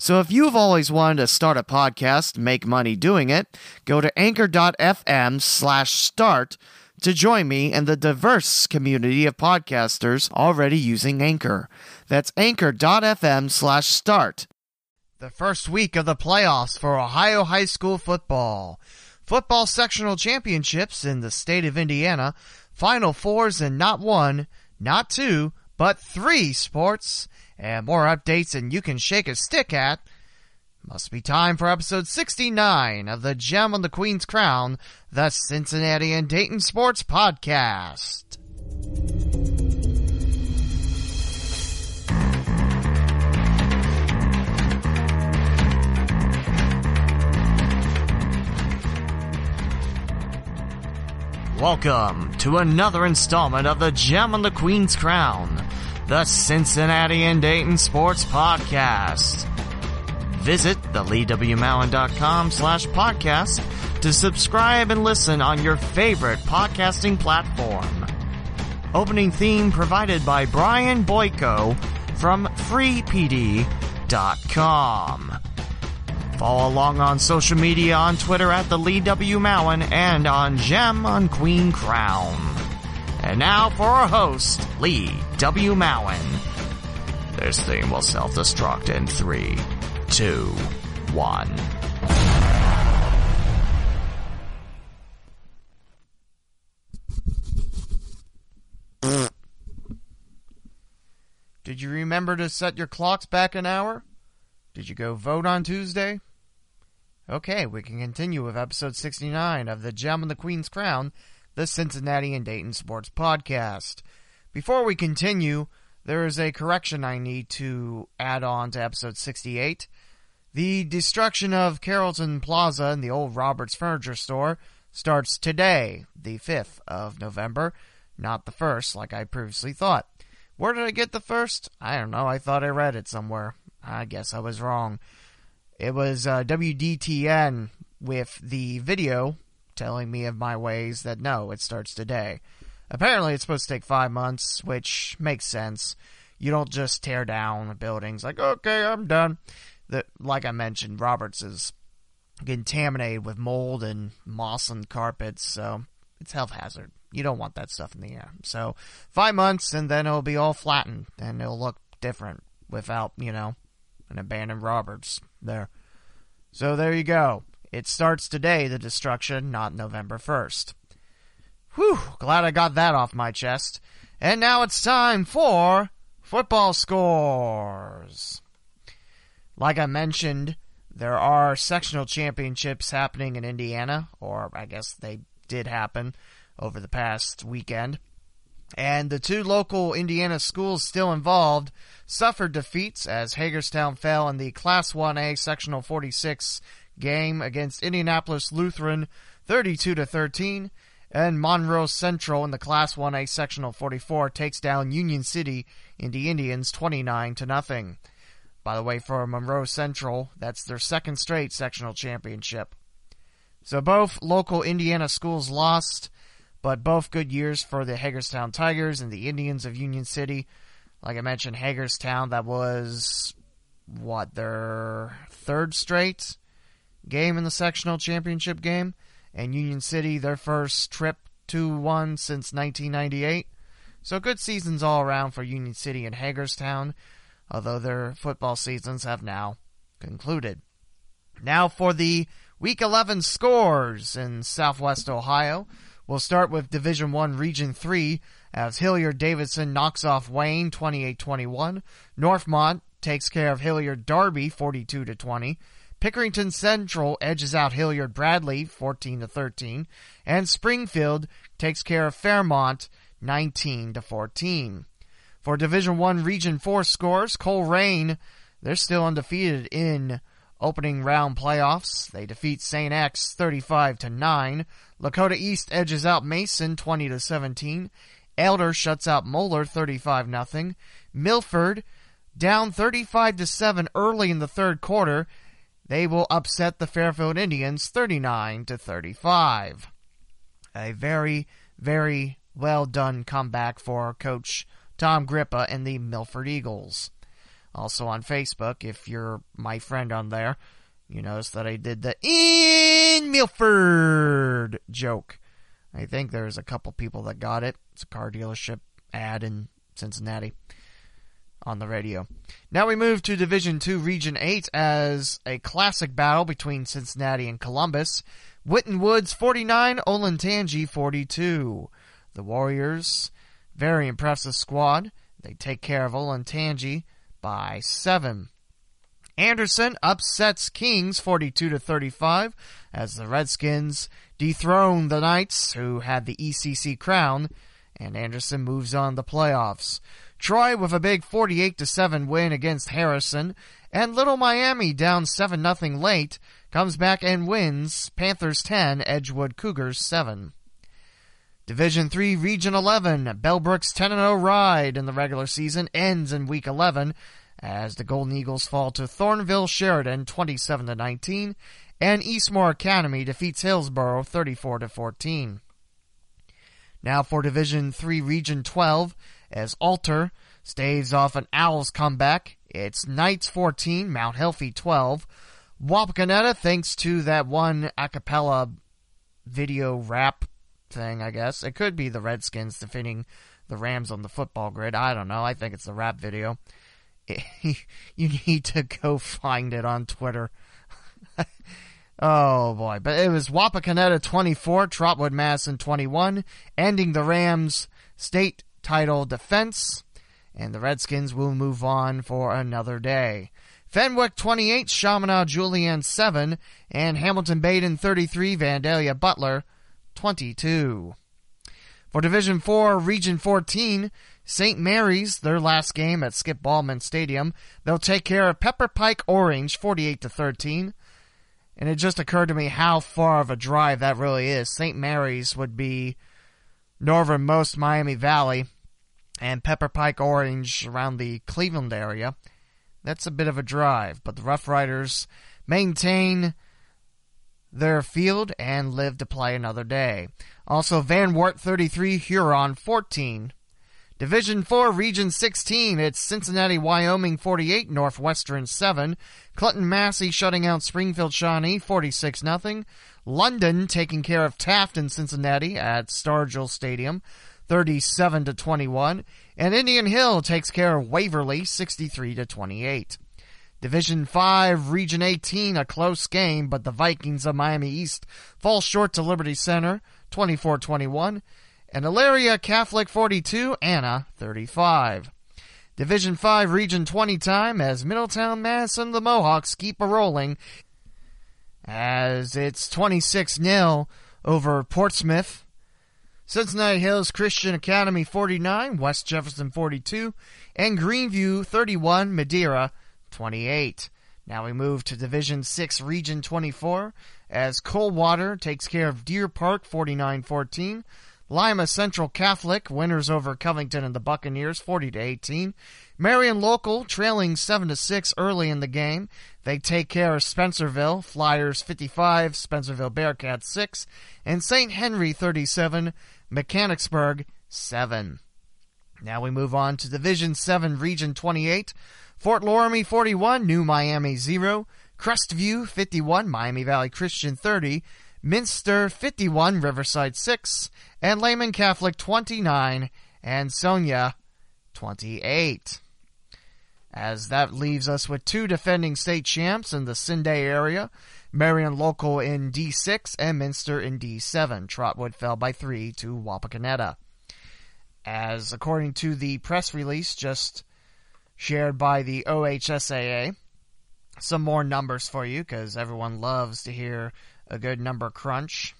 So if you've always wanted to start a podcast, make money doing it, go to anchor.fm slash start to join me and the diverse community of podcasters already using Anchor. That's anchor.fm slash start. The first week of the playoffs for Ohio high school football. Football sectional championships in the state of Indiana. Final fours in not one, not two, but three sports and more updates than you can shake a stick at. Must be time for episode 69 of the Gem on the Queen's Crown, the Cincinnati and Dayton Sports Podcast. Welcome to another installment of the Gem on the Queen's Crown the Cincinnati and Dayton Sports Podcast. Visit theleewmowen.com slash podcast to subscribe and listen on your favorite podcasting platform. Opening theme provided by Brian Boyko from freepd.com. Follow along on social media on Twitter at the Lee W. And on Gem on Queen Crown. And now for our host, Lee W. Mowen. This thing will self destruct in three, two, one. Did you remember to set your clocks back an hour? Did you go vote on Tuesday? Okay, we can continue with episode 69 of The Gem and the Queen's Crown the Cincinnati and Dayton Sports Podcast. Before we continue, there is a correction I need to add on to episode 68. The destruction of Carrollton Plaza and the old Roberts Furniture Store starts today, the 5th of November, not the 1st, like I previously thought. Where did I get the 1st? I don't know. I thought I read it somewhere. I guess I was wrong. It was uh, WDTN with the video telling me of my ways that no, it starts today. Apparently, it's supposed to take five months, which makes sense. You don't just tear down buildings like, okay, I'm done. That, like I mentioned, Roberts is contaminated with mold and moss and carpets, so it's health hazard. You don't want that stuff in the air. So five months, and then it'll be all flattened, and it'll look different without, you know, an abandoned Roberts there. So there you go. It starts today, the destruction, not November 1st. Whew, glad I got that off my chest. And now it's time for football scores. Like I mentioned, there are sectional championships happening in Indiana, or I guess they did happen over the past weekend. And the two local Indiana schools still involved suffered defeats as Hagerstown fell in the Class 1A Sectional 46 game against Indianapolis Lutheran 32 to 13 and Monroe Central in the Class 1A Sectional 44 takes down Union City in the Indians 29 to nothing. By the way, for Monroe Central, that's their second straight sectional championship. So both local Indiana schools lost, but both good years for the Hagerstown Tigers and the Indians of Union City. Like I mentioned, Hagerstown, that was what their third straight game in the sectional championship game, and Union City their first trip to one since 1998. So good seasons all around for Union City and Hagerstown, although their football seasons have now concluded. Now for the Week 11 scores in Southwest Ohio. We'll start with Division 1 Region 3 as Hilliard Davidson knocks off Wayne 28-21. Northmont takes care of Hilliard Darby 42 to 20. Pickerington Central edges out Hilliard Bradley 14 to 13, and Springfield takes care of Fairmont 19 to 14. For Division 1 Region 4 scores, Colerain, they're still undefeated in opening round playoffs. They defeat St. X 35 to 9. Lakota East edges out Mason 20 to 17. Elder shuts out Moeller 35 0. Milford down 35 to 7 early in the third quarter. They will upset the Fairfield Indians 39 to 35. A very very well done comeback for coach Tom Grippa and the Milford Eagles. Also on Facebook, if you're my friend on there, you notice that I did the in Milford joke. I think there's a couple people that got it. It's a car dealership ad in Cincinnati on the radio. Now we move to Division 2 Region 8 as a classic battle between Cincinnati and Columbus. Winton Woods 49, Olin Olentangy 42. The Warriors, very impressive squad. They take care of Olin Olentangy by 7. Anderson upsets Kings 42 to 35 as the Redskins dethrone the Knights who had the ECC crown and Anderson moves on the playoffs. Troy with a big 48 to 7 win against Harrison and Little Miami down 7 0 late comes back and wins Panthers 10 Edgewood Cougars 7. Division 3 Region 11 Bellbrook's 10 0 ride in the regular season ends in week 11 as the Golden Eagles fall to Thornville Sheridan 27 to 19 and Eastmoor Academy defeats Hillsboro 34 to 14. Now for Division 3 Region 12 as Alter staves off an Owls comeback. It's Knights 14, Mount Healthy 12. Wapakoneta, thanks to that one a video rap thing, I guess. It could be the Redskins defeating the Rams on the football grid. I don't know. I think it's the rap video. you need to go find it on Twitter. oh boy. But it was Wapakoneta 24, Trotwood Madison 21, ending the Rams state title defense. And the Redskins will move on for another day. Fenwick 28, Chaminade Julienne 7, and Hamilton Badin 33, Vandalia Butler 22. For Division 4, Region 14, St. Mary's, their last game at Skip Ballman Stadium, they'll take care of Pepper Pike Orange 48 to 13. And it just occurred to me how far of a drive that really is. St. Mary's would be northernmost Miami Valley, and Pepper Pike Orange around the Cleveland area. That's a bit of a drive, but the Rough Riders maintain their field and live to play another day. Also, Van Wert 33, Huron 14. Division 4, Region 16, it's Cincinnati, Wyoming 48, Northwestern 7. Clinton Massie shutting out Springfield Shawnee 46 0. London taking care of Taft in Cincinnati at Stargel Stadium 37 to 21. And Indian Hill takes care of Waverly 63 to 28. Division 5, Region 18, a close game, but the Vikings of Miami East fall short to Liberty Center 24 21 and Elyria Catholic 42, Anna 35. Division 5 Region 20 time as Middletown Mass and the Mohawks keep a rolling as it's 26 0 over Portsmouth. Cincinnati Hills Christian Academy 49, West Jefferson 42, and Greenview 31, Madeira 28. Now we move to Division 6 Region 24 as Coldwater takes care of Deer Park 49 14. Lima Central Catholic winners over Covington and the Buccaneers 40 to 18. Marion Local trailing 7 to 6 early in the game. They take care of Spencerville, Flyers 55, Spencerville Bearcats 6, and St. Henry 37, Mechanicsburg 7. Now we move on to Division 7 Region 28. Fort Loramie 41, New Miami 0, Crestview 51, Miami Valley Christian 30, Minster 51, Riverside 6, and Lehman Catholic 29, Ansonia 28. As that leaves us with two defending state champs in the CinDay area. Marion Local in D6, and Minster in D7. Trotwood fell by 3 to Wapakoneta. As according to the press release just shared by the OHSAA, some more numbers for you because everyone loves to hear a good number crunch.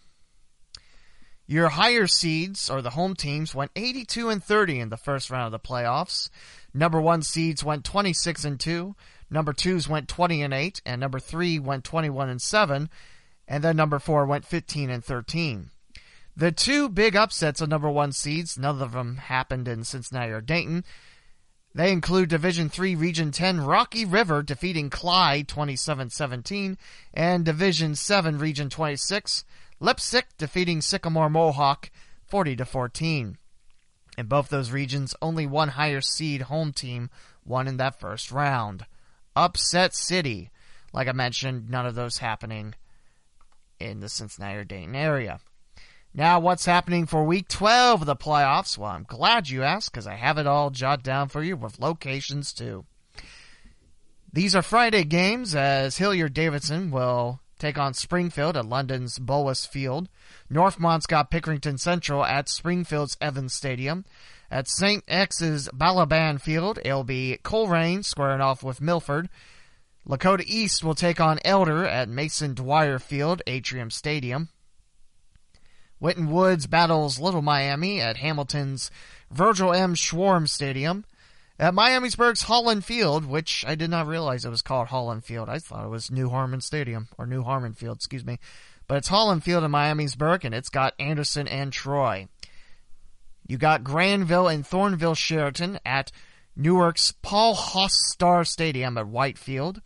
Your higher seeds or the home teams went 82 and 30 in the first round of the playoffs. Number 1 seeds went 26 and 2, number 2s went 20 and 8, and number 3 went 21 and 7, and then number 4 went 15 and 13. The two big upsets of number 1 seeds, none of them happened in Cincinnati or Dayton. They include Division 3 Region 10 Rocky River defeating Clyde 27-17 and Division 7 Region 26 Leipsic defeating Sycamore Mohawk 40 to 14. In both those regions, only one higher seed home team won in that first round. Upset City. Like I mentioned, none of those happening in the Cincinnati or Dayton area. Now, what's happening for week 12 of the playoffs? Well, I'm glad you asked because I have it all jotted down for you with locations too. These are Friday games as Hilliard Davidson will take on Springfield at London's Boas Field. Northmont's got Pickerington Central at Springfield's Evans Stadium. At St. X's Balaban Field, it'll be Colerain squaring off with Milford. Lakota East will take on Elder at Mason Dwyer Field, Atrium Stadium. Winton Woods battles Little Miami at Hamilton's Virgil M. Schwarm Stadium. At Miamisburg's Holland Field, which I did not realize it was called Holland Field. I thought it was New Harmon Stadium, or New Harmon Field, excuse me. But it's Holland Field in Miamisburg, and it's got Anderson and Troy. You got Granville and Thornville Sheridan at Newark's Paul Hostar Stadium at Whitefield.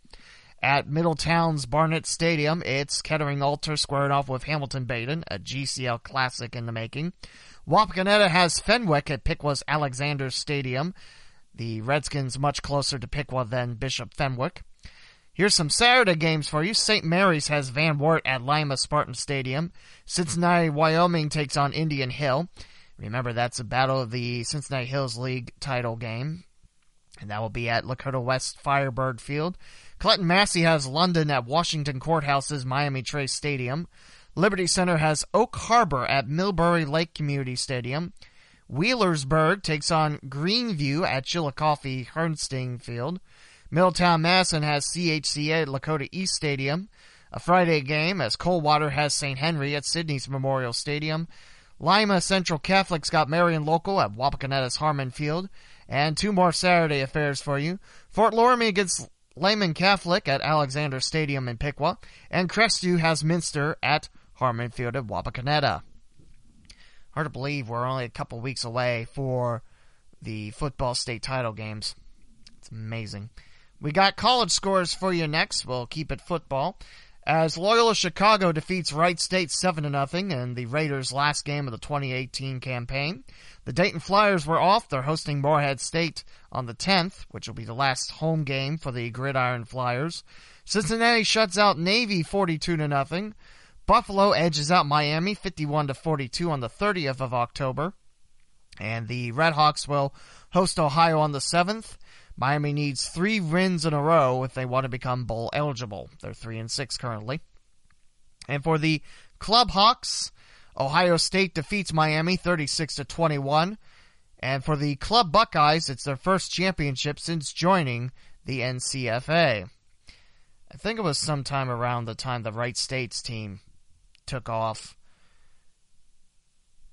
At Middletown's Barnitz Stadium, it's Kettering Alter squared off with Hamilton Badin, a GCL classic in the making. Wapakoneta has Fenwick at Piqua Alexander Stadium. The Redskins much closer to Piqua than Bishop Fenwick. Here's some Saturday games for you. St. Mary's has Van Wert at Lima Spartan Stadium. Cincinnati, Wyoming takes on Indian Hill. Remember, that's a battle of the Cincinnati Hills League title game. And that will be at Lakota West Firebird Field. Clinton Massie has London at Washington Courthouse's Miami Trace Stadium. Liberty Center has Oak Harbor at Millbury Lake Community Stadium. Wheelersburg takes on Greenview at Chillicothe Herrnstein Field. Middletown Madison has CHCA at Lakota East Stadium. A Friday game as Coldwater has St. Henry at Sidney's Memorial Stadium. Lima Central Catholic's got Marion Local at Wapakoneta's Harmon Field. And two more Saturday affairs for you. Fort Loramie against Lehman Catholic at Alexander Stadium in Piqua. And Crestview has Minster at Harmon Field at Wapakoneta. Hard to believe we're only a couple weeks away for the football state title games. It's amazing. We got college scores for you next. We'll keep it football. As Loyola Chicago defeats Wright State 7 0 in the Raiders' last game of the 2018 campaign. The Dayton Flyers were off. They're hosting Morehead State on the 10th, which will be the last home game for the Gridiron Flyers. Cincinnati shuts out Navy 42 0. Buffalo edges out Miami 51 to 42 on the 30th of October. And the Redhawks will host Ohio on the 7th. Miami needs three wins in a row if they want to become bowl eligible. They're 3 and 6 currently. And for the Club Hawks, Ohio State defeats Miami 36 to 21. And for the Club Buckeyes, it's their first championship since joining the NCFA. I think it was sometime around the time the Wright State's team took off.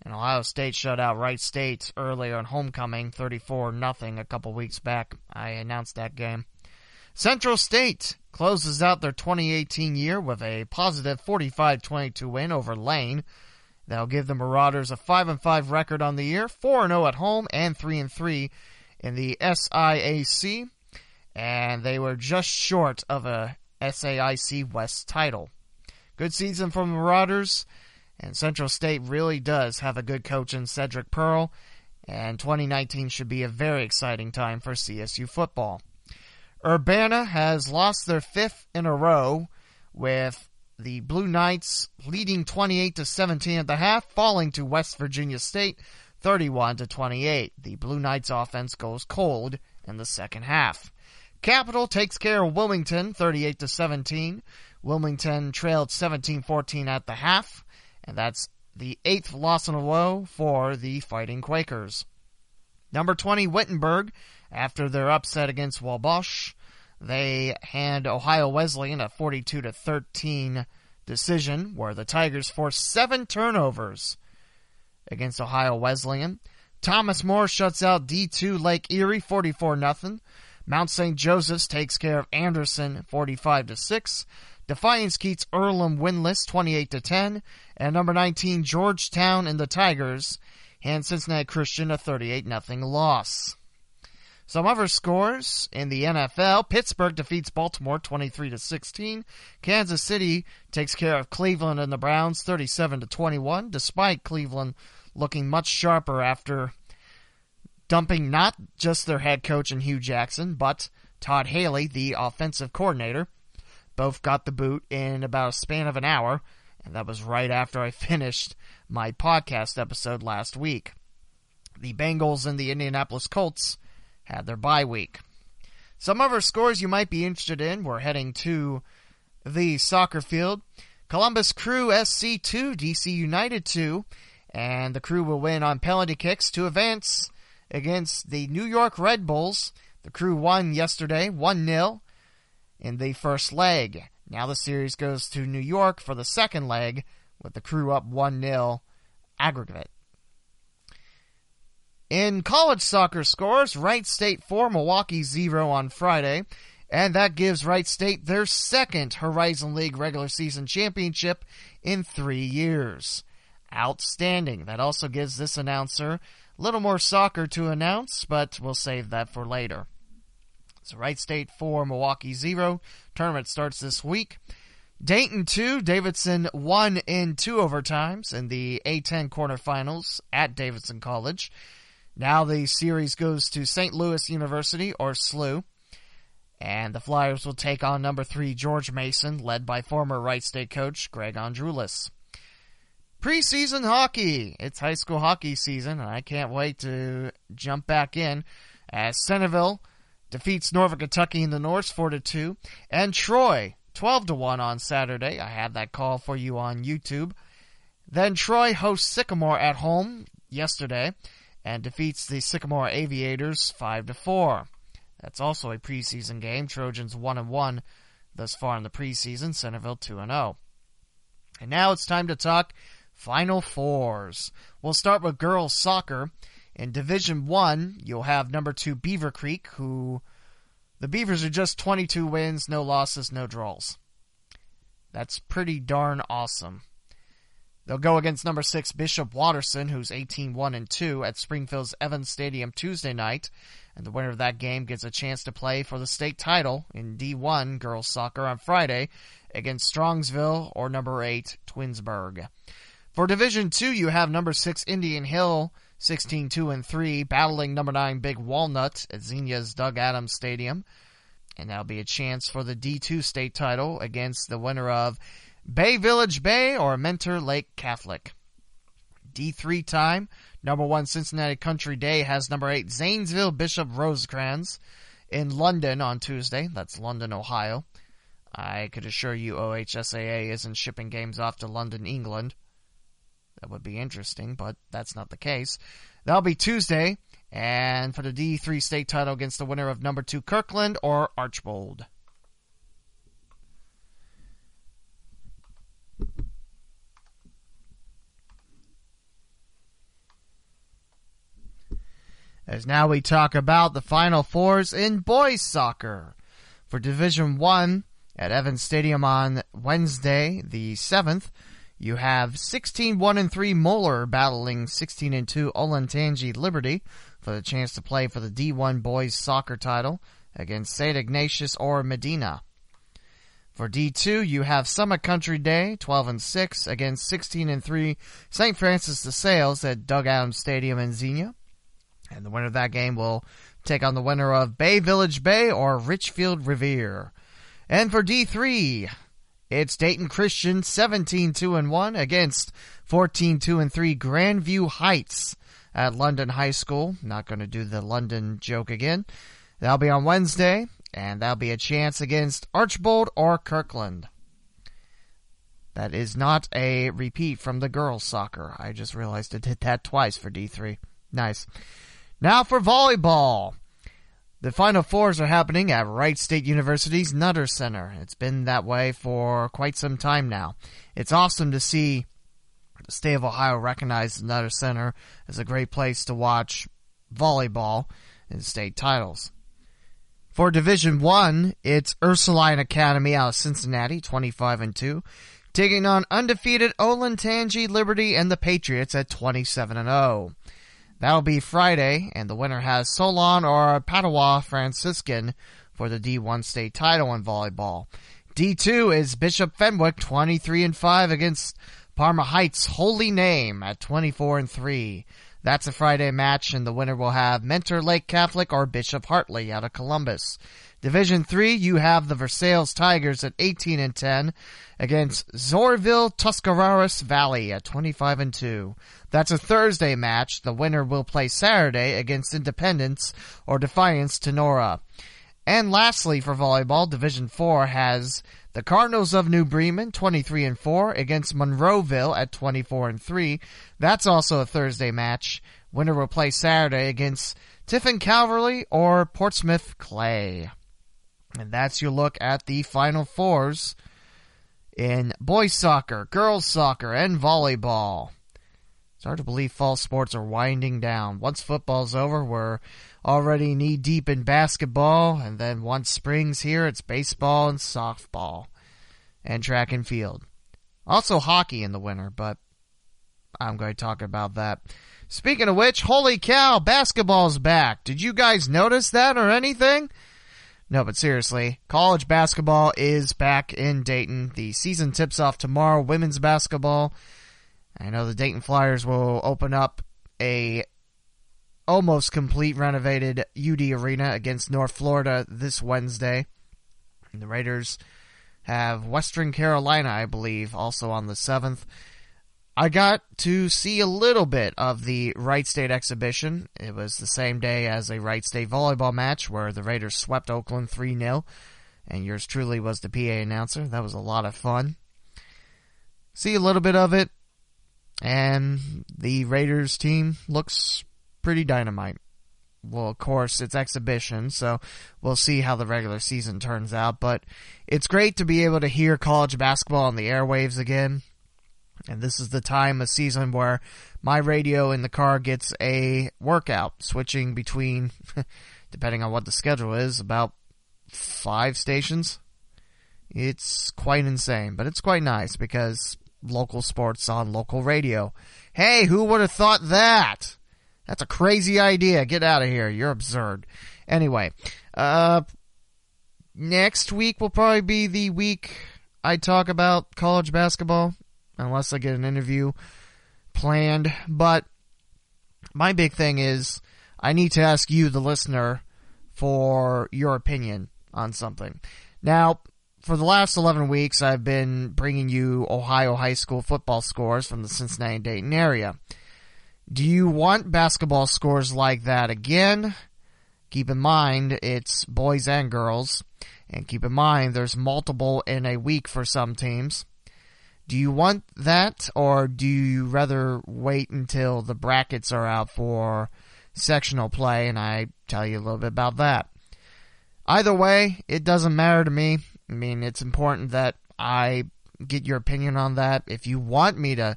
And Ohio State shut out Wright State earlier in homecoming, 34 nothing a couple weeks back. I announced that game. Central State closes out their 2018 year with a positive 45-22 win over Lane. That'll give the Marauders a 5 and 5 record on the year, 4 and 0 at home and 3 and 3 in the SIAC, and they were just short of a SAIC West title. Good season for the Marauders, and Central State really does have a good coach in Cedric Pearl, and 2019 should be a very exciting time for CSU football. Urbana has lost their fifth in a row with the Blue Knights leading 28 to 17 at the half, falling to West Virginia State 31 to 28. The Blue Knights offense goes cold in the second half. Capital takes care of Wilmington 38 to 17. Wilmington trailed 17 14 at the half, and that's the eighth loss in a row for the Fighting Quakers. Number 20, Wittenberg, after their upset against Wabash, they hand Ohio Wesleyan a 42 13 decision where the Tigers forced seven turnovers against Ohio Wesleyan. Thomas More shuts out D2 Lake Erie 44 0. Mount St. Joseph's takes care of Anderson 45 6. Defiance keeps Earlham winless 28 to 10. And number 19 Georgetown and the Tigers hand Cincinnati Christian a 38 0 loss. Some other scores in the NFL: Pittsburgh defeats Baltimore 23 to 16. Kansas City takes care of Cleveland and the Browns 37 to 21, despite Cleveland looking much sharper after dumping not just their head coach and Hue Jackson, but Todd Haley, the offensive coordinator. Both got the boot in about a span of an hour, and that was right after I finished my podcast episode last week. The Bengals and the Indianapolis Colts had their bye week. Some other scores you might be interested in. We're heading to the soccer field. Columbus Crew SC 2, DC United 2, and the Crew will win on penalty kicks to advance against the New York Red Bulls. The Crew won yesterday 1 0 in the first leg. Now the series goes to New York for the second leg with the Crew up 1 0 aggregate. In college soccer scores, Wright State 4, Milwaukee 0 on Friday, and that gives Wright State their second Horizon League regular season championship in three years. Outstanding. That also gives this announcer a little more soccer to announce, but we'll save that for later. So Wright State 4, Milwaukee 0. Tournament starts this week. Dayton 2, Davidson 1 in two overtimes in the A10 quarterfinals at Davidson College. Now the series goes to St. Louis University, or SLU, and the Flyers will take on number three George Mason, led by former Wright State coach Greg Andrulis. Preseason hockey. It's high school hockey season, and I can't wait to jump back in as Centerville defeats Northern Kentucky in the North 4 to 2, and Troy 12 to 1 on Saturday. I have that call for you on YouTube. Then Troy hosts Sycamore at home yesterday and defeats the Sycamore Aviators 5 to 4. That's also a preseason game. Trojans 1 and 1 thus far in the preseason, Centerville 2 and 0. And now it's time to talk Final Fours. We'll start with girls soccer. In Division 1, you'll have number 2 Beavercreek who the Beavers are just 22 wins, no losses, no draws. That's pretty darn awesome. They'll go against number six Bishop Watterson, who's 18-1 and 2 at Springfield's Evans Stadium Tuesday night, and the winner of that game gets a chance to play for the state title in D1 girls soccer on Friday against Strongsville or number eight Twinsburg. For Division Two, you have number six Indian Hill, 16-2 and 3, battling number nine Big Walnut at Xenia's Doug Adams Stadium, and that'll be a chance for the D2 state title against the winner of Bay Village Bay or Mentor Lake Catholic. D3 time, number one Cincinnati Country Day has number eight Zanesville Bishop Rosecrans in London on Tuesday. That's London, Ohio. I could assure you OHSAA isn't shipping games off to London, England. That would be interesting, but that's not the case. That'll be Tuesday, and for the D3 state title against the winner of number two Kirtland or Archbold. As now we talk about the Final Fours in boys soccer. For Division 1 at Evans Stadium on Wednesday, the 7th, you have 16-1 and 3 Moeller battling 16 and 2 Olentangy Liberty for the chance to play for the D1 boys soccer title against St. Ignatius or Medina. For D2, you have Summit Country Day, 12 and 6 against 16 and 3 St. Francis de Sales at Doug Adams Stadium in Xenia. And the winner of that game will take on the winner of Bay Village Bay or Richfield Revere. And for D3, it's Dayton Christian 17-2 and 1 against 14-2 and 3 Grandview Heights at London High School. Not going to do the London joke again. That'll be on Wednesday, and that'll be a chance against Archbold or Kirtland. That is not a repeat from the girls' soccer. I just realized it did that twice for D3. Nice. Now for volleyball. The Final Fours are happening at Wright State University's Nutter Center. It's been that way for quite some time now. It's awesome to see the state of Ohio recognize the Nutter Center as a great place to watch volleyball and state titles. For Division One, it's Ursuline Academy out of Cincinnati, 25 and 2, taking on undefeated Olentangy, Liberty, and the Patriots at 27 and 0. That'll be Friday, and the winner has Solon or Padua Franciscan for the D1 state title in volleyball. D2 is Bishop Fenwick 23 and 5 against Parma Heights Holy Name at 24 and 3. That's a Friday match, and the winner will have Mentor Lake Catholic or Bishop Hartley out of Columbus. Division 3, you have the Versailles Tigers at 18 and 10 against Zoarville Tuscarawas Valley at 25 and 2. That's a Thursday match. The winner will play Saturday against Independence or Defiance Tinora. And lastly for volleyball, Division 4 has the Cardinals of New Bremen 23 and 4 against Monroeville at 24 and 3. That's also a Thursday match. Winner will play Saturday against Tiffin Calvert or Portsmouth Clay. And that's your look at the Final Fours in boys soccer, girls soccer, and volleyball. It's hard to believe fall sports are winding down. Once football's over, we're already knee deep in basketball, and then once spring's here, it's baseball and softball and track and field. Also hockey in the winter, but I'm going to talk about that. Speaking of which, holy cow, basketball's back. Did you guys notice that or anything? No, but seriously, college basketball is back in Dayton. The season tips off tomorrow, women's basketball. I know the Dayton Flyers will open up a almost complete renovated UD Arena against North Florida this Wednesday. And the Raiders have Western Carolina, I believe, also on the 7th. I got to see a little bit of the Wright State exhibition. It was the same day as a Wright State volleyball match where the Raiders swept Oakland 3 0, and yours truly was the PA announcer. That was a lot of fun. See a little bit of it, and the Raiders team looks pretty dynamite. Well, of course, it's exhibition, so we'll see how the regular season turns out, but it's great to be able to hear college basketball on the airwaves again and this is the time of season where my radio in the car gets a workout, switching between, depending on what the schedule is, about five stations. It's quite insane, but it's quite nice because local sports on local radio. Hey, who would have thought that? That's a crazy idea. Get out of here. You're absurd. Anyway, uh, next week will probably be the week I talk about college basketball unless I get an interview planned. But my big thing is I need to ask you, the listener, for your opinion on something. Now, for the last 11 weeks, I've been bringing you Ohio high school football scores from the Cincinnati Dayton area. Do you want basketball scores like that again? Keep in mind, it's boys and girls. And keep in mind, there's multiple in a week for some teams. Do you want that, or do you rather wait until the brackets are out for sectional play and I tell you a little bit about that? Either way, it doesn't matter to me. I mean, it's important that I get your opinion on that. If you want me to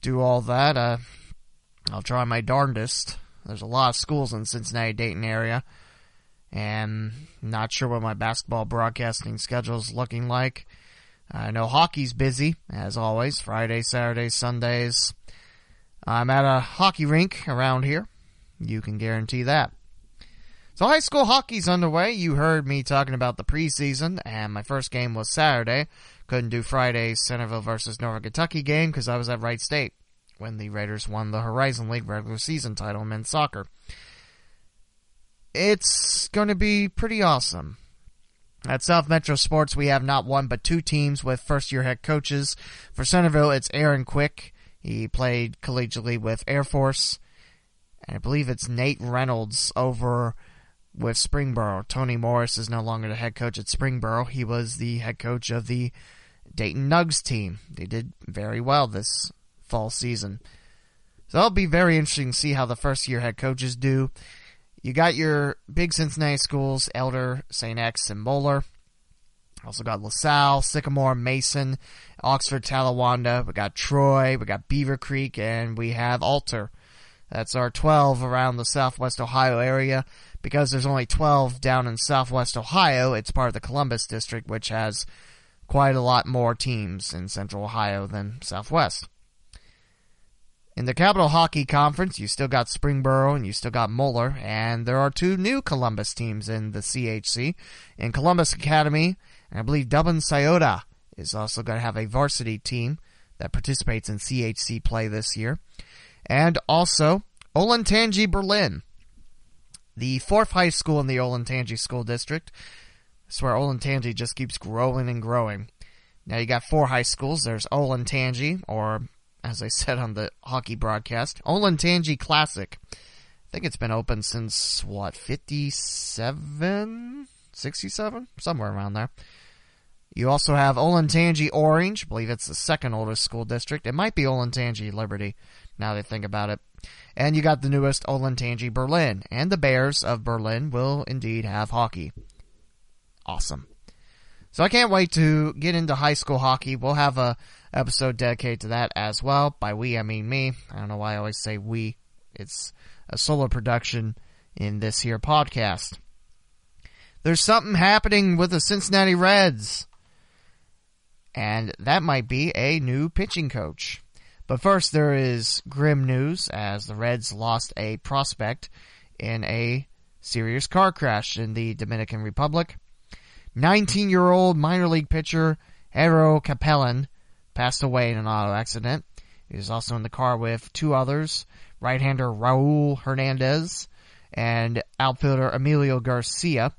do all that, uh, I'll try my darndest. There's a lot of schools in Cincinnati, Dayton area, and not sure what my basketball broadcasting schedule is looking like. I know hockey's busy, as always, Fridays, Saturdays, Sundays. I'm at a hockey rink around here. You can guarantee that. So high school hockey's underway. You heard me talking about the preseason, and my first game was Saturday. Couldn't do Friday's Centerville versus Northern Kentucky game because I was at Wright State when the Raiders won the Horizon League regular season title in men's soccer. It's going to be pretty awesome. At South Metro Sports, we have not one but two teams with first year head coaches. For Centerville, it's Aaron Quick. He played collegiately with Air Force. And I believe it's Nate Reynolds over with Springboro. Tony Morris is no longer the head coach at Springboro. He was the head coach of the Dayton Nugs team. They did very well this fall season. So it'll be very interesting to see how the first year head coaches do. You got your big Cincinnati schools, Elder, St. X, and Moeller. Also got LaSalle, Sycamore, Mason, Oxford, Talawanda. We got Troy, we got Beavercreek, and we have Alter. That's our 12 around the southwest Ohio area. Because there's only 12 down in southwest Ohio, it's part of the Columbus district, which has quite a lot more teams in central Ohio than southwest. In the Capital Hockey Conference, you still got Springboro and you still got Moeller, and there are two new Columbus teams in the CHC. In Columbus Academy, and I believe Dublin Scioto is also going to have a varsity team that participates in CHC play this year. And also, Olentangy Berlin, the fourth high school in the Olentangy School District. I swear Olentangy just keeps growing and growing. Now you got four high schools. There's Olentangy, or as I said on the hockey broadcast, Olentangy Classic. I think it's been open since, what, 57? 67? Somewhere around there. You also have Olentangy Orange. I believe it's the second oldest school district. It might be Olentangy Liberty, now they think about it. And you got the newest Olentangy Berlin. And the Bears of Berlin will indeed have hockey. Awesome. So I can't wait to get into high school hockey. We'll have a episode dedicated to that as well. By we, I mean me. I don't know why I always say we. It's a solo production in this here podcast. There's something happening with the Cincinnati Reds and that might be a new pitching coach. But first, there is grim news as the Reds lost a prospect in a serious car crash in the Dominican Republic. 19 year old minor league pitcher Jairo Capellan passed away in an auto accident. He was also in the car with two others, right hander Raul Hernandez and outfielder Emilio Garcia.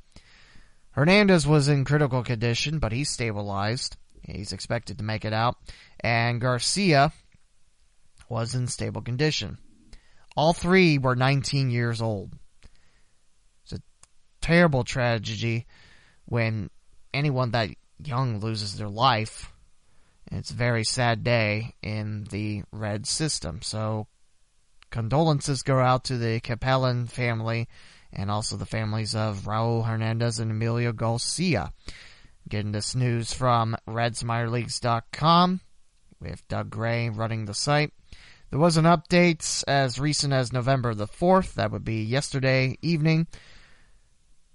Hernandez was in critical condition, but he stabilized. He's expected to make it out. And Garcia was in stable condition. All three were 19 years old. It's a terrible tragedy when anyone that young loses their life. It's a very sad day in the Red system. So condolences go out to the Capellan family and also the families of Raul Hernandez and Emilio Garcia. Getting this news from RedsMinorLeagues.com with Doug Gray running the site. There was an update as recent as November the 4th. That would be yesterday evening.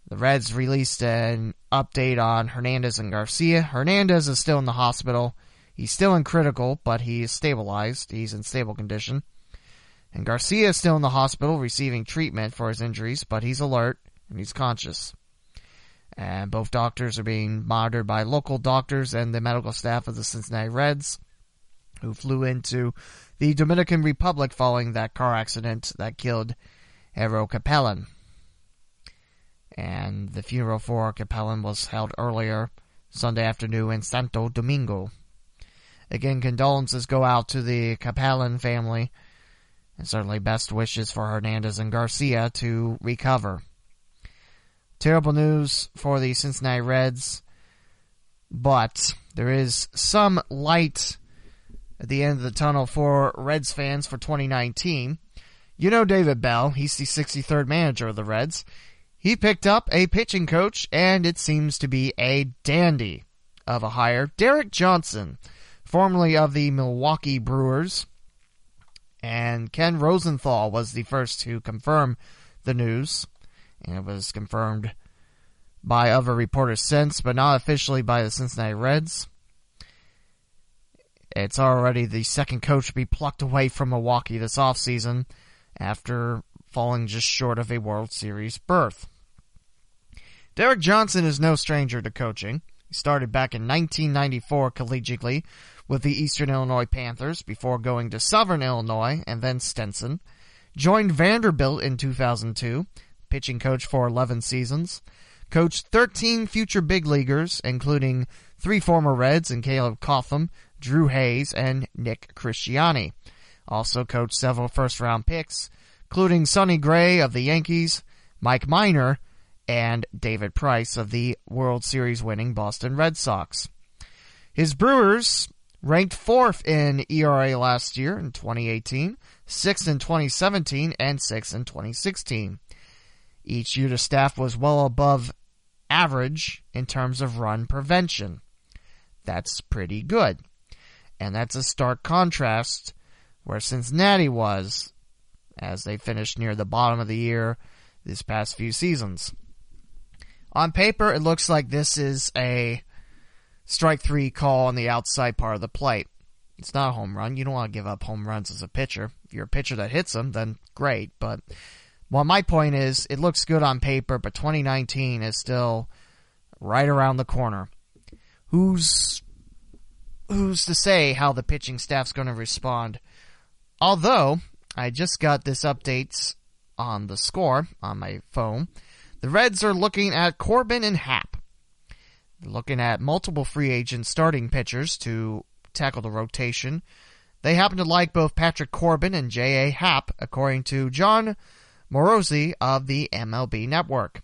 The Reds released an update on Hernandez and Garcia. Hernandez is still in the hospital. He's still in critical, but he is stabilized. He's in stable condition. And Garcia is still in the hospital receiving treatment for his injuries, but he's alert and he's conscious and both doctors are being monitored by local doctors and the medical staff of the Cincinnati Reds, who flew into the Dominican Republic following that car accident that killed Jairo Capellan. And the funeral for Capellan was held earlier Sunday afternoon in Santo Domingo. Again, condolences go out to the Capellan family, and certainly best wishes for Hernandez and Garcia to recover. Terrible news for the Cincinnati Reds, but there is some light at the end of the tunnel for Reds fans for 2019. You know David Bell, he's the 63rd manager of the Reds. He picked up a pitching coach, and it seems to be a dandy of a hire. Derek Johnson, formerly of the Milwaukee Brewers, and Ken Rosenthal was the first to confirm the news and it was confirmed by other reporters since, but not officially by the Cincinnati Reds. It's already the second coach to be plucked away from Milwaukee this offseason after falling just short of a World Series berth. Derek Johnson is no stranger to coaching. He started back in 1994 collegiately with the Eastern Illinois Panthers before going to Southern Illinois and then Stetson. Joined Vanderbilt in 2002 pitching coach for 11 seasons. Coached 13 future big leaguers, including three former Reds and Caleb Cotham, Drew Hayes, and Nick Christiani. Also coached several first round picks, including Sonny Gray of the Yankees, Mike Minor, and David Price of the World Series winning Boston Red Sox. His Brewers ranked fourth in ERA last year in 2018, sixth in 2017, and sixth in 2016. Each year, the staff was well above average in terms of run prevention. That's pretty good. And that's a stark contrast where Cincinnati was as they finished near the bottom of the year this past few seasons. On paper, it looks like this is a strike three call on the outside part of the plate. It's not a home run. You don't want to give up home runs as a pitcher. If you're a pitcher that hits them, then great. But well, my point is, it looks good on paper, but 2019 is still right around the corner. Who's who's to say how the pitching staff's going to respond? Although I just got this update on the score on my phone. The Reds are looking at Corbin and Happ. Looking at multiple free agent starting pitchers to tackle the rotation. They happen to like both Patrick Corbin and J.A. Happ, according to Jon Morosi of the MLB Network.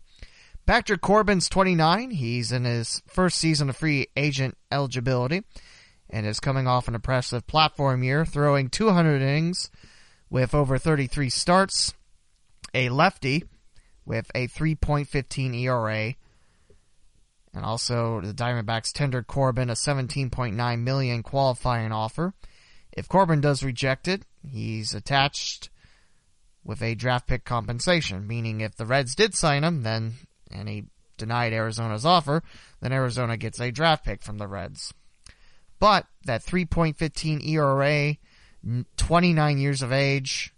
Patrick Corbin's 29. He's in his first season of free agent eligibility and is coming off an impressive platform year, throwing 200 innings with over 33 starts, a lefty with a 3.15 ERA, and also the Diamondbacks tendered Corbin a 17.9 million qualifying offer. If Corbin does reject it, he's attached with a draft pick compensation, meaning if the Reds did sign him, then and he denied Arizona's offer, then Arizona gets a draft pick from the Reds. But that 3.15 ERA 29 years of age.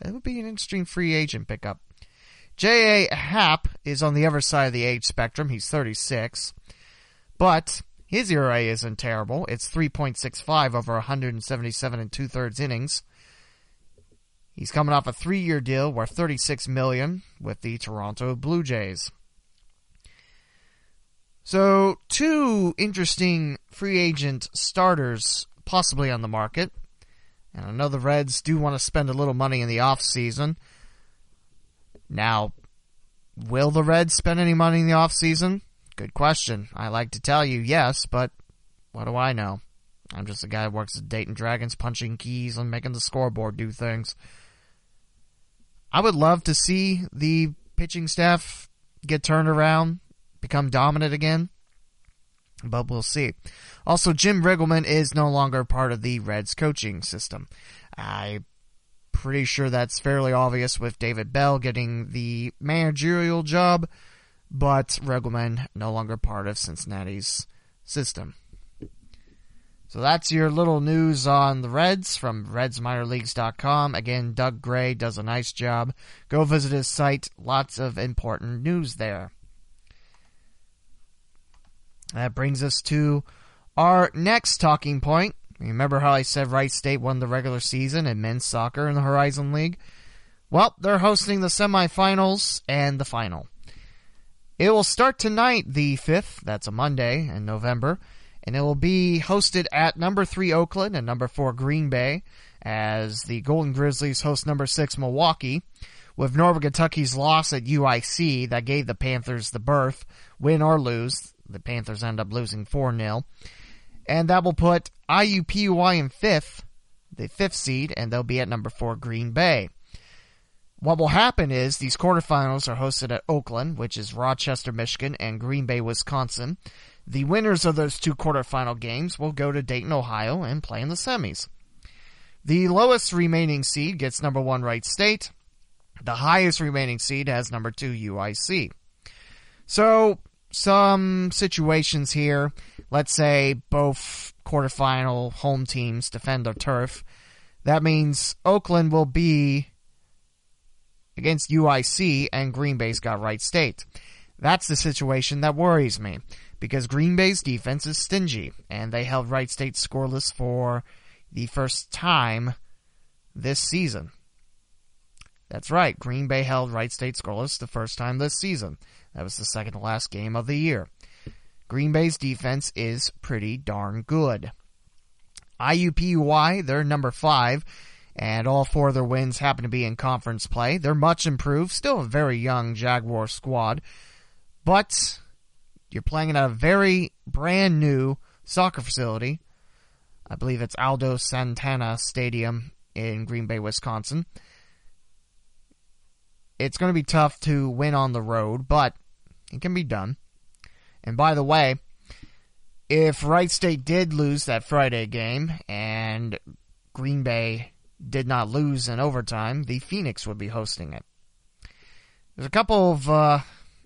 That would be an interesting free agent pickup. J.A. Happ is on the other side of the age spectrum. He's 36. But his ERA isn't terrible. It's 3.65 over 177 and two thirds innings. He's coming off a three-year deal worth 36 million with the Toronto Blue Jays. So, two interesting free agent starters possibly on the market. And I know the Reds do want to spend a little money in the off season. Now, will the Reds spend any money in the off season? Good question. I like to tell you yes, but what do I know? I'm just a guy who works at Dayton Dragons, punching keys and making the scoreboard do things. I would love to see the pitching staff get turned around, become dominant again but we'll see. Also, Jim Riggleman is no longer part of the Reds coaching system. I'm pretty sure that's fairly obvious with David Bell getting the managerial job, but Riggleman no longer part of Cincinnati's system. So that's your little news on the Reds from RedsMinorLeagues.com. Again, Doug Gray does a nice job. Go visit his site. Lots of important news there. That brings us to our next talking point. Remember how I said Wright State won the regular season in men's soccer in the Horizon League? Well, they're hosting the semifinals and the final. It will start tonight, the 5th, that's a Monday in November, and it will be hosted at number 3 Oakland and number 4 Green Bay as the Golden Grizzlies host number 6 Milwaukee. With Northern Kentucky's loss at UIC, that gave the Panthers the berth, win or lose. The Panthers end up losing 4 0. And that will put IUPUI in fifth, the fifth seed, and they'll be at number 4 Green Bay. What will happen is these quarterfinals are hosted at Oakland, which is Rochester, Michigan, and Green Bay, Wisconsin. The winners of those two quarterfinal games will go to Dayton, Ohio, and play in the semis. The lowest remaining seed gets number one Wright State. The highest remaining seed has number two UIC. So some situations here. Let's say both quarterfinal home teams defend their turf. That means Oakland will be against UIC and Green Bay's got Wright State. That's the situation that worries me because Green Bay's defense is stingy and they held Wright State scoreless for the first time this season. That's right, Green Bay held Wright State scoreless the first time this season. That was the second to last game of the year. Green Bay's defense is pretty darn good. IUPUI, they're number five, and all four of their wins happen to be in conference play. They're much improved, still a very young Jaguar squad, but you're playing in a very brand new soccer facility. I believe it's Aldo Santaga Stadium in Green Bay, Wisconsin. It's going to be tough to win on the road, but it can be done. And by the way, if Wright State did lose that Friday game and Green Bay did not lose in overtime, the Phoenix would be hosting it. There's a couple of uh,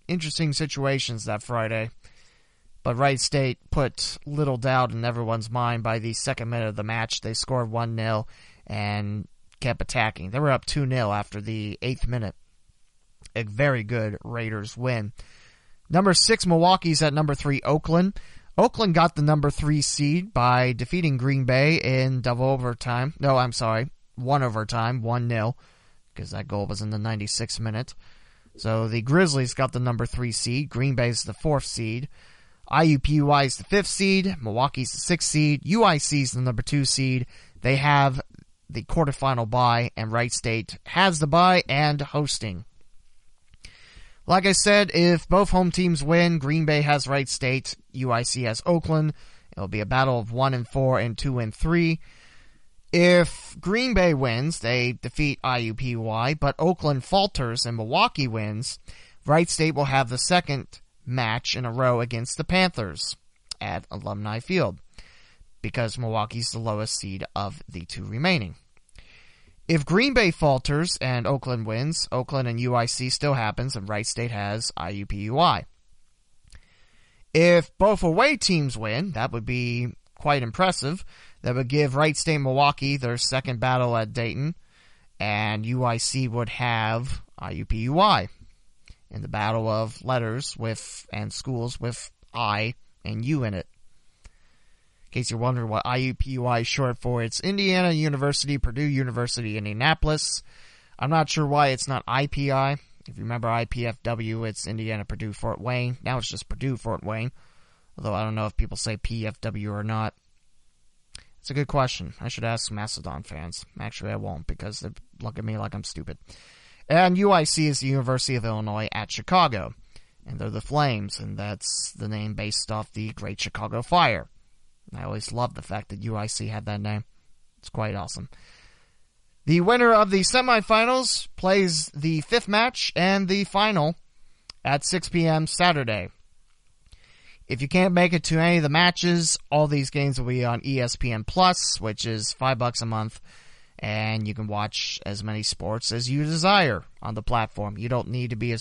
interesting situations that Friday, but Wright State put little doubt in everyone's mind by the second minute of the match. They scored 1 0 and kept attacking. They were up 2 0 after the eighth minute. A very good Raiders win. Number six, Milwaukee's at number three, Oakland. Oakland got the number three seed by defeating Green Bay in double overtime. No, I'm sorry, one overtime, 1 0, because that goal was in the 96th minute. So the Grizzlies got the number three seed. Green Bay's the fourth seed. IUPUI is the fifth seed. Milwaukee's the sixth seed. UIC's the number two seed. They have the quarterfinal bye, and Wright State has the bye and hosting. Like I said, if both home teams win, Green Bay has Wright State, UIC has Oakland. It'll be a battle of one and four and two and three. If Green Bay wins, they defeat IUPUI, but Oakland falters and Milwaukee wins, Wright State will have the second match in a row against the Panthers at Alumni Field because Milwaukee's the lowest seed of the two remaining. If Green Bay falters and Oakland wins, Oakland and UIC still happens, and Wright State has IUPUI. If both away teams win, that would be quite impressive. That would give Wright State Milwaukee their second battle at Dayton, and UIC would have IUPUI in the battle of letters with and schools with I and U in it case you're wondering what IUPUI is short for, it's Indiana University, Purdue University, in Indianapolis. I'm not sure why it's not IPI. If you remember IPFW, it's Indiana, Purdue, Fort Wayne. Now it's just Purdue, Fort Wayne. Although I don't know if people say PFW or not. It's a good question. I should ask Mastodon fans. Actually, I won't because they look at me like I'm stupid. And UIC is the University of Illinois at Chicago. And they're the Flames, and that's the name based off the Great Chicago Fire. I always loved the fact that UIC had that name. It's quite awesome. The winner of the semifinals plays the fifth match and the final at 6 p.m. Saturday. If you can't make it to any of the matches, all these games will be on ESPN Plus, which is five bucks a month, and you can watch as many sports as you desire on the platform. You don't need to be a,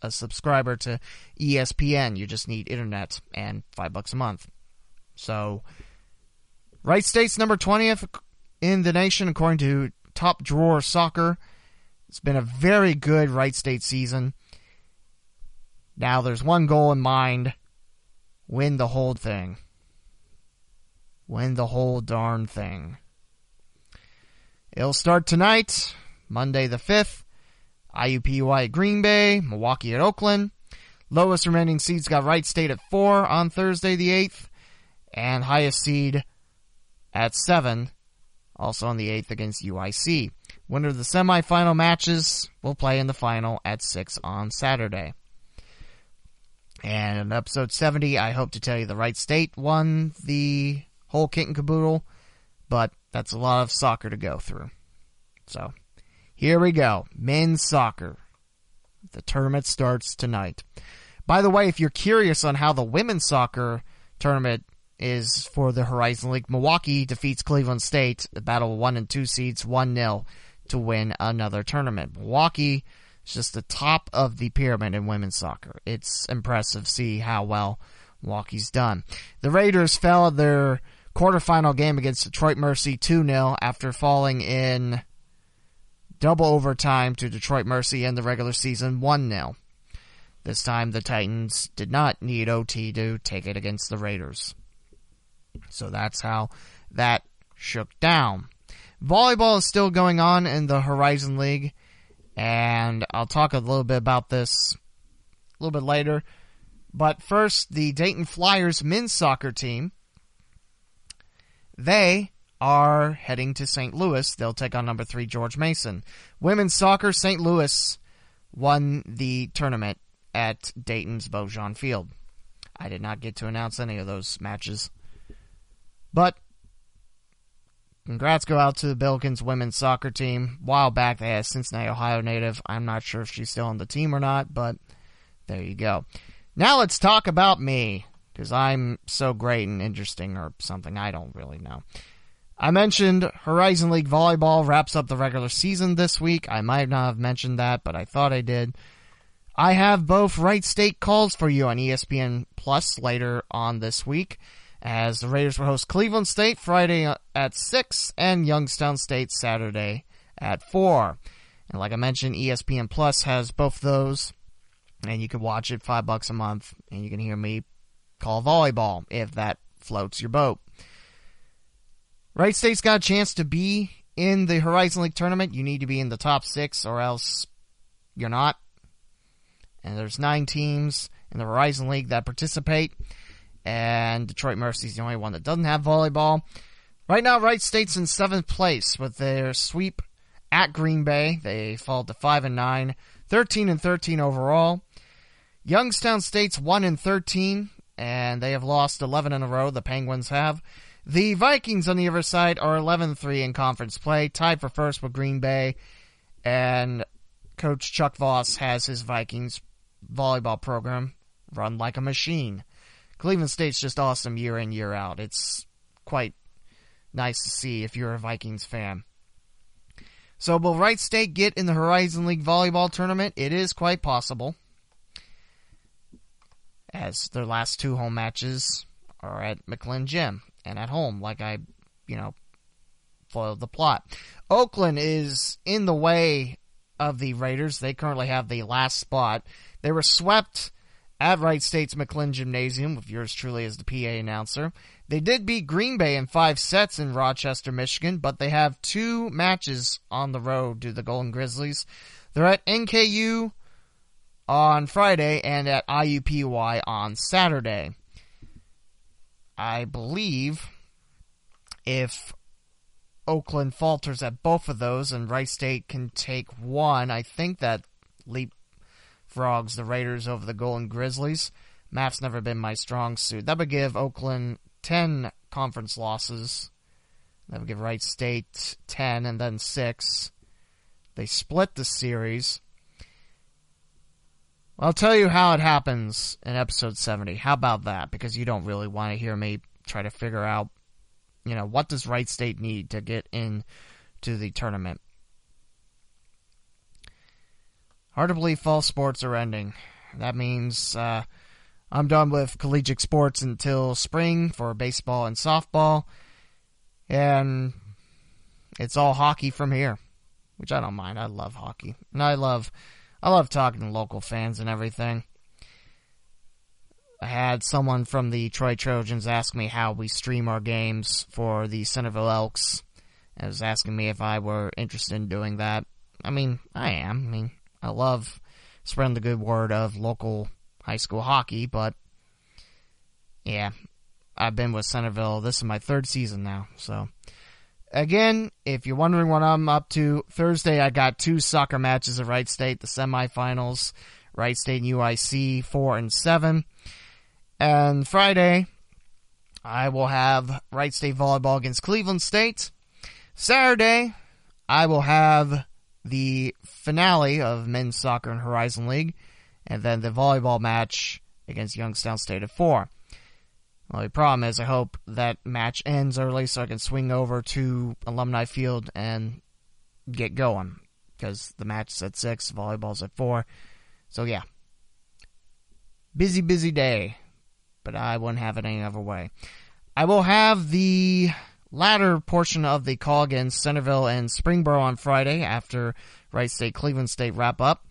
a subscriber to ESPN. You just need internet and five bucks a month. So, Wright State's number 20th in the nation, according to Top Drawer Soccer. It's been a very good Wright State season. Now, there's one goal in mind win the whole thing. Win the whole darn thing. It'll start tonight, Monday the 5th. IUPUI at Green Bay, Milwaukee at Oakland. Lowest remaining seeds got Wright State at 4 on Thursday the 8th and highest seed at 7, also on the 8th against UIC. Winner of the semifinal matches will play in the final at 6 on Saturday. And in episode 70, I hope to tell you the Wright State won the whole kit and caboodle, but that's a lot of soccer to go through. So, here we go. Men's soccer. The tournament starts tonight. By the way, if you're curious on how the women's soccer tournament is for the Horizon League. Milwaukee defeats Cleveland State, the battle of one and two seeds, 1 0 to win another tournament. Milwaukee is just the top of the pyramid in women's soccer. It's impressive see how well Milwaukee's done. The Raiders fell their quarterfinal game against Detroit Mercy 2 0 after falling in double overtime to Detroit Mercy in the regular season 1 0. This time the Titans did not need OT to take it against the Raiders. So that's how that shook down. Volleyball is still going on in the Horizon League, and I'll talk a little bit about this a little bit later. But first, the Dayton Flyers men's soccer team. They are heading to St. Louis. They'll take on number three George Mason. Women's soccer, St. Louis won the tournament at Dayton's Baujan Field. I did not get to announce any of those matches. But congrats go out to the Billikens women's soccer team. A while back they had a Cincinnati, Ohio native. I'm not sure if she's still on the team or not, but there you go. Now let's talk about me, because I'm so great and interesting or something. I don't really know. I mentioned Horizon League Volleyball wraps up the regular season this week. I might not have mentioned that, but I thought I did. I have both Wright State calls for you on ESPN Plus later on this week, as the Raiders will host Cleveland State Friday uh, at 6 and Youngstown State Saturday at 4. And like I mentioned, ESPN Plus has both those, and you can watch it five bucks a month, and you can hear me call volleyball if that floats your boat. Wright State's got a chance to be in the Horizon League tournament. You need to be in the top six, or else you're not and there's nine teams in the Horizon League that participate, and Detroit Mercy is the only one that doesn't have volleyball. Right now, Wright State's in seventh place with their sweep at Green Bay. They fall to five and nine, 13 and 13 overall. Youngstown State's one and 13, and they have lost 11 in a row. The Penguins have. The Vikings on the other side are 11-3 in conference play, tied for first with Green Bay, and Coach Chuck Voss has his Vikings volleyball program run like a machine. Cleveland State's just awesome year in, year out. It's quite nice to see if you're a Vikings fan. So, will Wright State get in the Horizon League volleyball tournament? It is quite possible. As their last two home matches are at McLin Gym and at home, like I, you know, foiled the plot. Oakland is in the way of the Raiders. They currently have the last spot. They were swept at Wright State's McLin Gymnasium, with yours truly as the PA announcer. They did beat Green Bay in five sets in Rochester, Michigan, but they have two matches on the road to the Golden Grizzlies. They're at NKU on Friday and at IUPUI on Saturday. I believe if Oakland falters at both of those and Wright State can take one, I think that leap Frogs, the Raiders over the Golden Grizzlies. Math's never been my strong suit. That would give Oakland 10 conference losses. That would give Wright State 10 and then 6. They split the series. I'll tell you how it happens in episode 70. How about that? Because you don't really want to hear me try to figure out, you know, what does Wright State need to get in to the tournament. Hard to believe fall sports are ending. That means uh, I'm done with collegiate sports until spring for baseball and softball, and it's all hockey from here, which I don't mind. I love hockey, and I love I love talking to local fans and everything. I had someone from the Troy Trojans ask me how we stream our games for the Centerville Elks. I was asking me if I were interested in doing that. I mean, I am. I mean, I love spreading the good word of local high school hockey, but yeah, I've been with Centerville. This is my third season now. So, again, if you're wondering what I'm up to, Thursday I got two soccer matches at Wright State, the semifinals, Wright State and UIC, 4 and 7. And Friday, I will have Wright State volleyball against Cleveland State. Saturday, I will have the finale of men's soccer in Horizon League, and then the volleyball match against Youngstown State at 4. Well, the problem is, I hope that match ends early so I can swing over to Alumni Field and get going. Because the match is at 6, volleyball's at 4. So, yeah. Busy, busy day. But I wouldn't have it any other way. I will have the latter portion of the call against Centerville and Springboro on Friday after Wright State Cleveland State wrap up.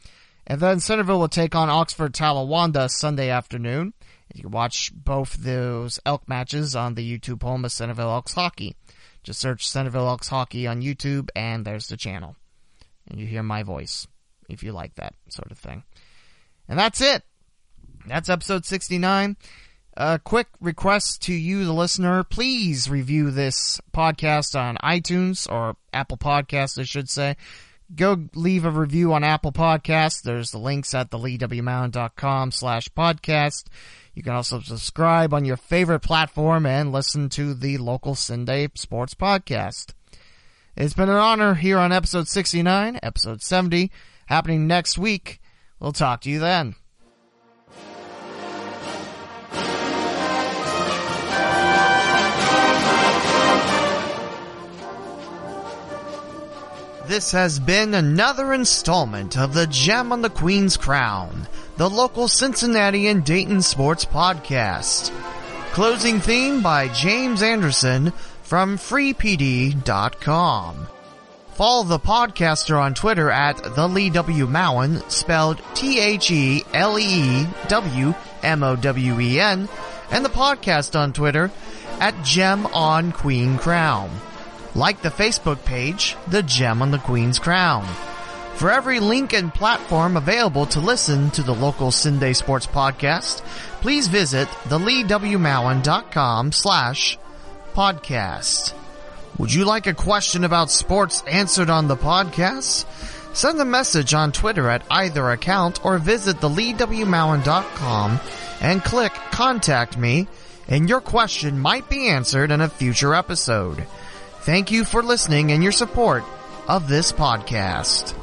And then Centerville will take on Oxford Talawanda Sunday afternoon. You can watch both those Elk matches on the YouTube home of Centerville Elks Hockey. Just search Centerville Elks Hockey on YouTube and there's the channel. And you hear my voice if you like that sort of thing. And that's it. That's episode 69. A quick request to you, the listener. Please review this podcast on iTunes or Apple Podcasts, I should say go leave a review on Apple Podcasts. There's the links at theleewmowen.com slash podcast. You can also subscribe on your favorite platform and listen to the local CinDay Sports Podcast. It's been an honor here on episode 69, episode 70, happening next week. We'll talk to you then. This has been another installment of the Gem on the Queen's Crown, the local Cincinnati and Dayton sports podcast. Closing theme by James Anderson from freepd.com. Follow the podcaster on Twitter at the Lee W. Mowen, spelled T-H-E-L-E-W-M-O-W-E-N, and the podcast on Twitter at Gem on Queen Crown. Like the Facebook page, The Gem on the Queen's Crown. For every link and platform available to listen to the local CinDay Sports Podcast, please visit theleewmowen.com slash podcast. Would you like a question about sports answered on the podcast? Send a message on Twitter at either account or visit theleewmowen.com and click Contact Me, and your question might be answered in a future episode. Thank you for listening and your support of this podcast.